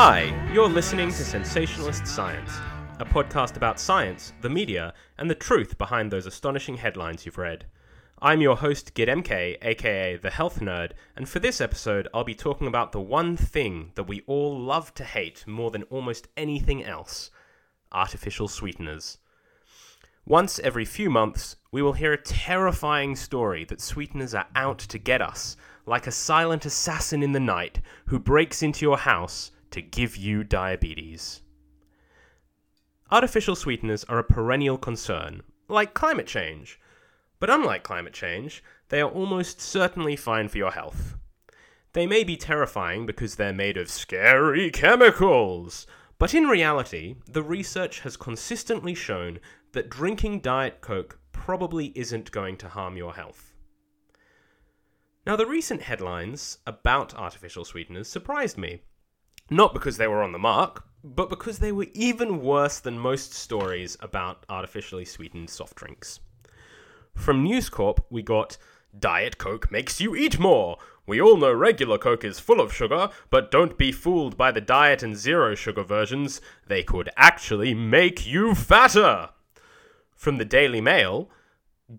Hi, you're listening to Sensationalist Science, a podcast about science, the media, and the truth behind those astonishing headlines you've read. I'm your host, Gid MK, aka The Health Nerd, and for this episode, I'll be talking about the one thing that we all love to hate more than almost anything else artificial sweeteners. Once every few months, we will hear a terrifying story that sweeteners are out to get us, like a silent assassin in the night who breaks into your house to give you diabetes. Artificial sweeteners are a perennial concern, like climate change. But unlike climate change, they are almost certainly fine for your health. They may be terrifying because they're made of scary chemicals, but in reality, the research has consistently shown that drinking Diet Coke probably isn't going to harm your health. Now, the recent headlines about artificial sweeteners surprised me. Not because they were on the mark, but because they were even worse than most stories about artificially sweetened soft drinks. From News Corp, we got Diet Coke makes you eat more. We all know regular Coke is full of sugar, but don't be fooled by the diet and zero sugar versions. They could actually make you fatter. From the Daily Mail,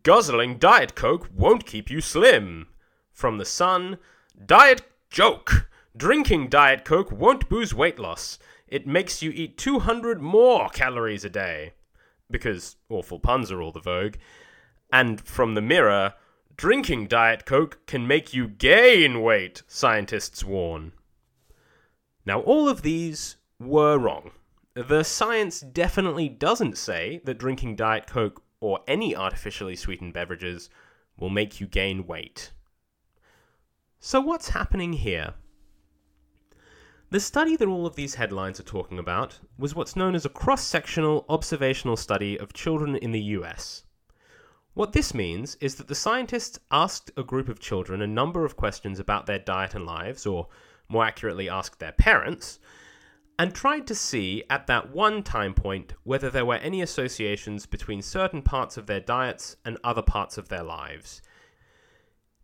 guzzling Diet Coke won't keep you slim. From the Sun, Diet Joke. Drinking Diet Coke won't boost weight loss. It makes you eat 200 more calories a day. Because awful puns are all the vogue. And from the mirror, drinking Diet Coke can make you gain weight, scientists warn. Now, all of these were wrong. The science definitely doesn't say that drinking Diet Coke or any artificially sweetened beverages will make you gain weight. So, what's happening here? The study that all of these headlines are talking about was what's known as a cross sectional observational study of children in the US. What this means is that the scientists asked a group of children a number of questions about their diet and lives, or more accurately, asked their parents, and tried to see at that one time point whether there were any associations between certain parts of their diets and other parts of their lives.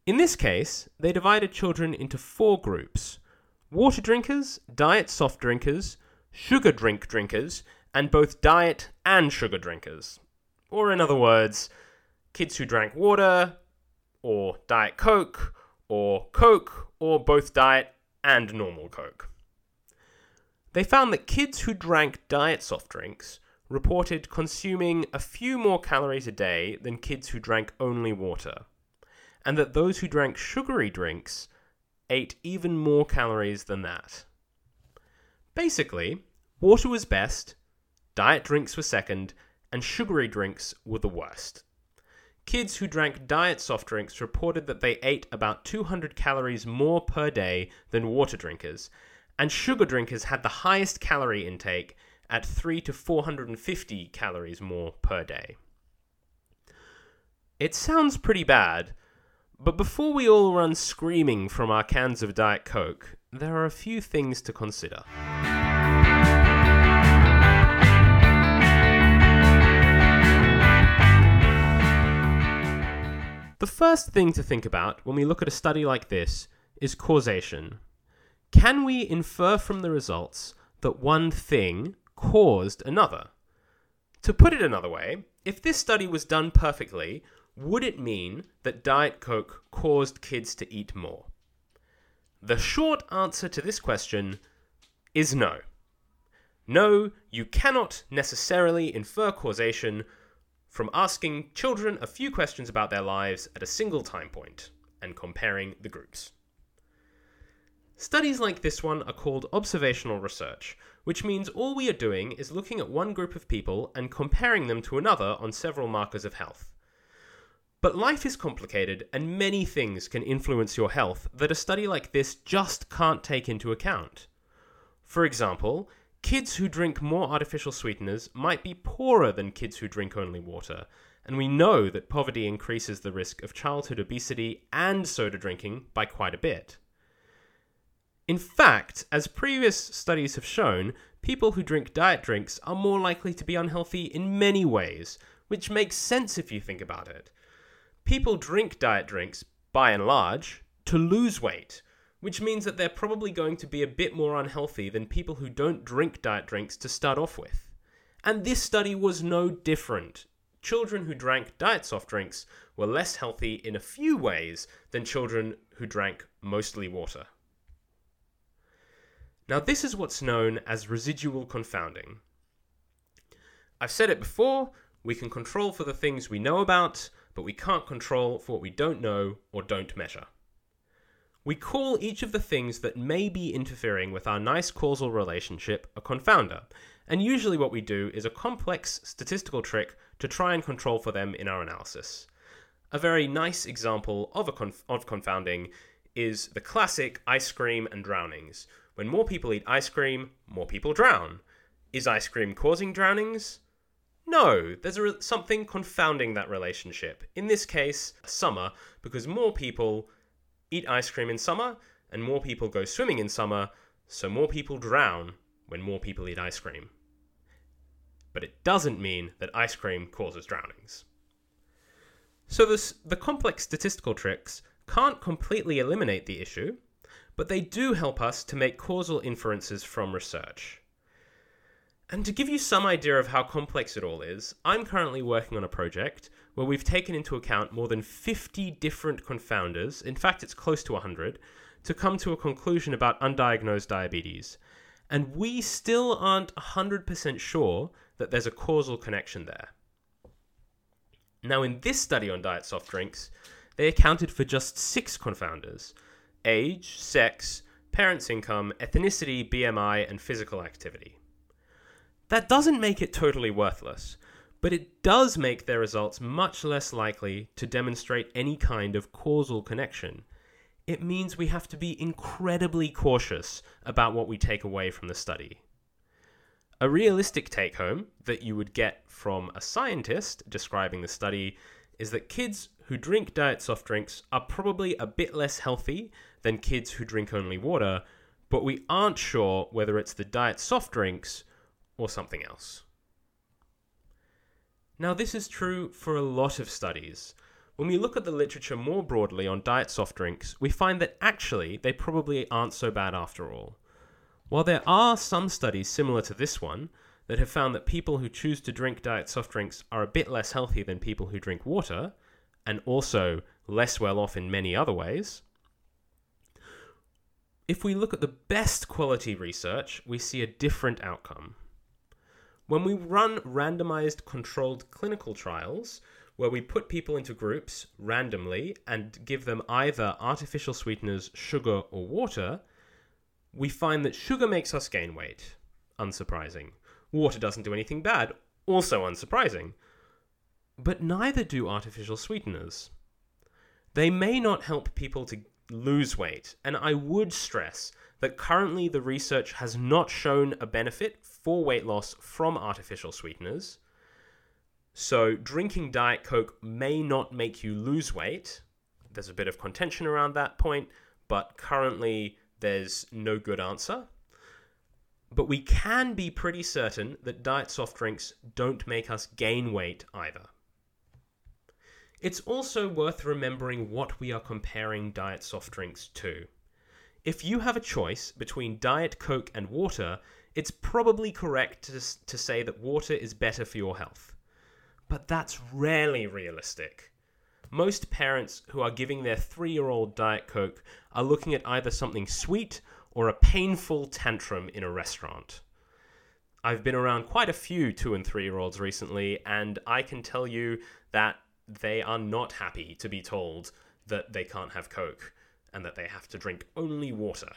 In this case, they divided children into four groups water drinkers, diet soft drinkers, sugar drink drinkers, and both diet and sugar drinkers. Or, in other words, kids who drank water, or Diet Coke, or Coke, or both Diet and normal Coke. They found that kids who drank diet soft drinks reported consuming a few more calories a day than kids who drank only water, and that those who drank sugary drinks ate even more calories than that. Basically, water was best, diet drinks were second, and sugary drinks were the worst. Kids who drank diet soft drinks reported that they ate about 200 calories more per day than water drinkers, and sugar drinkers had the highest calorie intake at 3 to 450 calories more per day. It sounds pretty bad, but before we all run screaming from our cans of Diet Coke, there are a few things to consider. The first thing to think about when we look at a study like this is causation. Can we infer from the results that one thing caused another? To put it another way, if this study was done perfectly, would it mean that Diet Coke caused kids to eat more? The short answer to this question is no. No, you cannot necessarily infer causation from asking children a few questions about their lives at a single time point and comparing the groups. Studies like this one are called observational research, which means all we are doing is looking at one group of people and comparing them to another on several markers of health. But life is complicated, and many things can influence your health that a study like this just can't take into account. For example, kids who drink more artificial sweeteners might be poorer than kids who drink only water, and we know that poverty increases the risk of childhood obesity and soda drinking by quite a bit. In fact, as previous studies have shown, people who drink diet drinks are more likely to be unhealthy in many ways, which makes sense if you think about it. People drink diet drinks, by and large, to lose weight, which means that they're probably going to be a bit more unhealthy than people who don't drink diet drinks to start off with. And this study was no different. Children who drank diet soft drinks were less healthy in a few ways than children who drank mostly water. Now, this is what's known as residual confounding. I've said it before we can control for the things we know about, but we can't control for what we don't know or don't measure. We call each of the things that may be interfering with our nice causal relationship a confounder, and usually what we do is a complex statistical trick to try and control for them in our analysis. A very nice example of, a conf- of confounding is the classic ice cream and drownings. When more people eat ice cream, more people drown. Is ice cream causing drownings? No, there's re- something confounding that relationship. In this case, summer, because more people eat ice cream in summer and more people go swimming in summer, so more people drown when more people eat ice cream. But it doesn't mean that ice cream causes drownings. So this, the complex statistical tricks can't completely eliminate the issue, but they do help us to make causal inferences from research. And to give you some idea of how complex it all is, I'm currently working on a project where we've taken into account more than 50 different confounders, in fact, it's close to 100, to come to a conclusion about undiagnosed diabetes. And we still aren't 100% sure that there's a causal connection there. Now, in this study on diet soft drinks, they accounted for just six confounders age, sex, parents' income, ethnicity, BMI, and physical activity. That doesn't make it totally worthless, but it does make their results much less likely to demonstrate any kind of causal connection. It means we have to be incredibly cautious about what we take away from the study. A realistic take home that you would get from a scientist describing the study is that kids who drink diet soft drinks are probably a bit less healthy than kids who drink only water, but we aren't sure whether it's the diet soft drinks or something else. Now, this is true for a lot of studies. When we look at the literature more broadly on diet soft drinks, we find that actually they probably aren't so bad after all. While there are some studies similar to this one that have found that people who choose to drink diet soft drinks are a bit less healthy than people who drink water, and also less well off in many other ways, if we look at the best quality research, we see a different outcome. When we run randomized controlled clinical trials, where we put people into groups randomly and give them either artificial sweeteners, sugar, or water, we find that sugar makes us gain weight. Unsurprising. Water doesn't do anything bad. Also unsurprising. But neither do artificial sweeteners. They may not help people to lose weight, and I would stress that currently the research has not shown a benefit for weight loss from artificial sweeteners. So, drinking Diet Coke may not make you lose weight. There's a bit of contention around that point, but currently there's no good answer. But we can be pretty certain that diet soft drinks don't make us gain weight either. It's also worth remembering what we are comparing diet soft drinks to. If you have a choice between Diet Coke and water, it's probably correct to, to say that water is better for your health. But that's rarely realistic. Most parents who are giving their three year old Diet Coke are looking at either something sweet or a painful tantrum in a restaurant. I've been around quite a few two and three year olds recently, and I can tell you that they are not happy to be told that they can't have Coke and that they have to drink only water.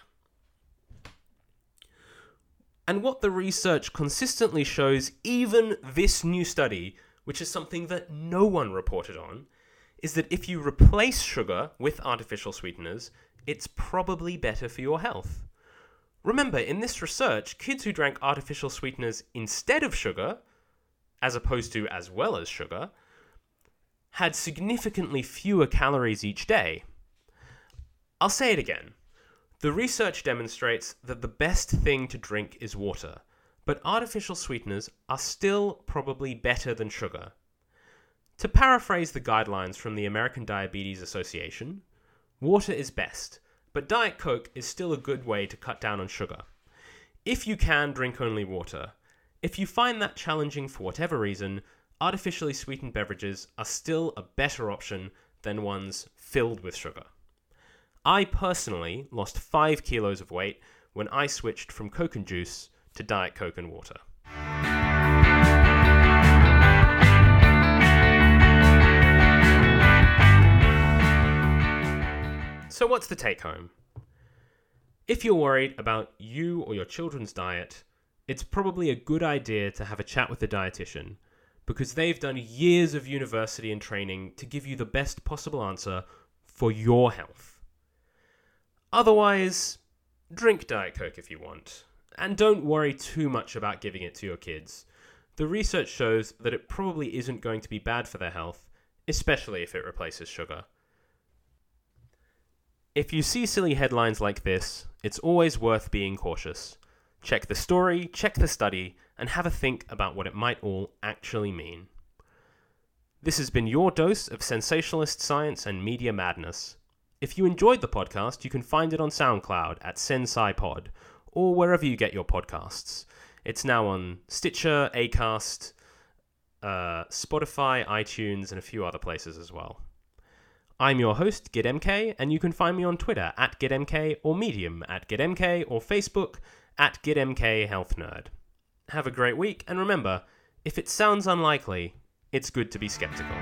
And what the research consistently shows, even this new study, which is something that no one reported on, is that if you replace sugar with artificial sweeteners, it's probably better for your health. Remember, in this research, kids who drank artificial sweeteners instead of sugar, as opposed to as well as sugar, had significantly fewer calories each day. I'll say it again. The research demonstrates that the best thing to drink is water, but artificial sweeteners are still probably better than sugar. To paraphrase the guidelines from the American Diabetes Association, water is best, but Diet Coke is still a good way to cut down on sugar. If you can drink only water, if you find that challenging for whatever reason, artificially sweetened beverages are still a better option than ones filled with sugar. I personally lost 5 kilos of weight when I switched from Coke and juice to Diet Coke and water. So, what's the take home? If you're worried about you or your children's diet, it's probably a good idea to have a chat with a dietitian because they've done years of university and training to give you the best possible answer for your health. Otherwise, drink Diet Coke if you want, and don't worry too much about giving it to your kids. The research shows that it probably isn't going to be bad for their health, especially if it replaces sugar. If you see silly headlines like this, it's always worth being cautious. Check the story, check the study, and have a think about what it might all actually mean. This has been your dose of sensationalist science and media madness. If you enjoyed the podcast, you can find it on SoundCloud at SensaiPod, or wherever you get your podcasts. It's now on Stitcher, Acast, uh, Spotify, iTunes, and a few other places as well. I'm your host, GidMK, and you can find me on Twitter at GidMK or Medium at GidMK or Facebook at GidMK Health Nerd. Have a great week, and remember, if it sounds unlikely, it's good to be skeptical.